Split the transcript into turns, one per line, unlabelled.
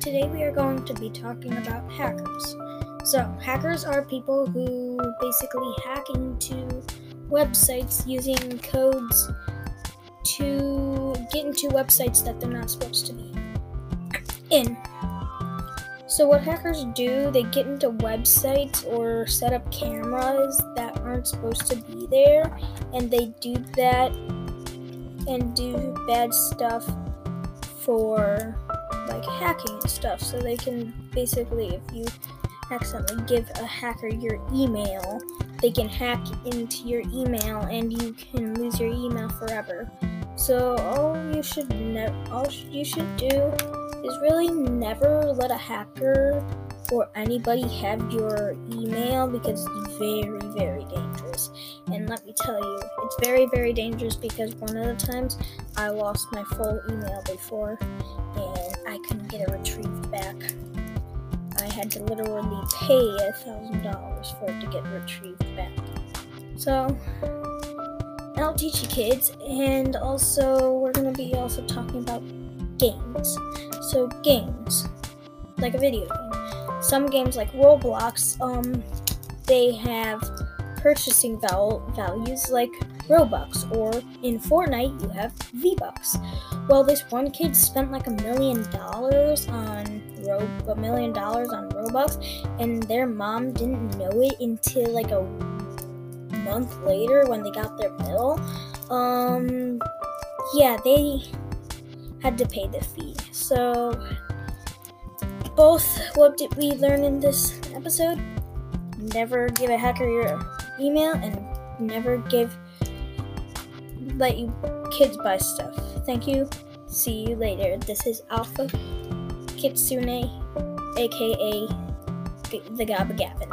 today we are going to be talking about hackers. So, hackers are people who basically hack into websites using codes to get into websites that they're not supposed to be in. So, what hackers do, they get into websites or set up cameras that aren't supposed to be there, and they do that and do bad stuff for like hacking and stuff. So they can basically, if you accidentally give a hacker your email, they can hack into your email and you can lose your email forever. So all you should ne- all you should do is really never let a hacker or anybody have your email because it's very very dangerous. And let me tell you, it's very very dangerous because one of the times I lost my full email before and I couldn't get it retrieved back. I had to literally pay a thousand dollars for it to get retrieved back. So I'll teach you kids, and also we're gonna be also talking about games. So games, like a video game. Some games like Roblox, um, they have purchasing val- values like Robux, or in Fortnite, you have V Bucks. Well, this one kid spent like a million dollars on Ro- a million dollars on Robux, and their mom didn't know it until like a month later when they got their bill. Um, yeah, they had to pay the fee. So, both what did we learn in this episode? Never give a hacker your email, and never give let you kids buy stuff. Thank you. See you later. This is Alpha Kitsune, aka the Gabba Gavin.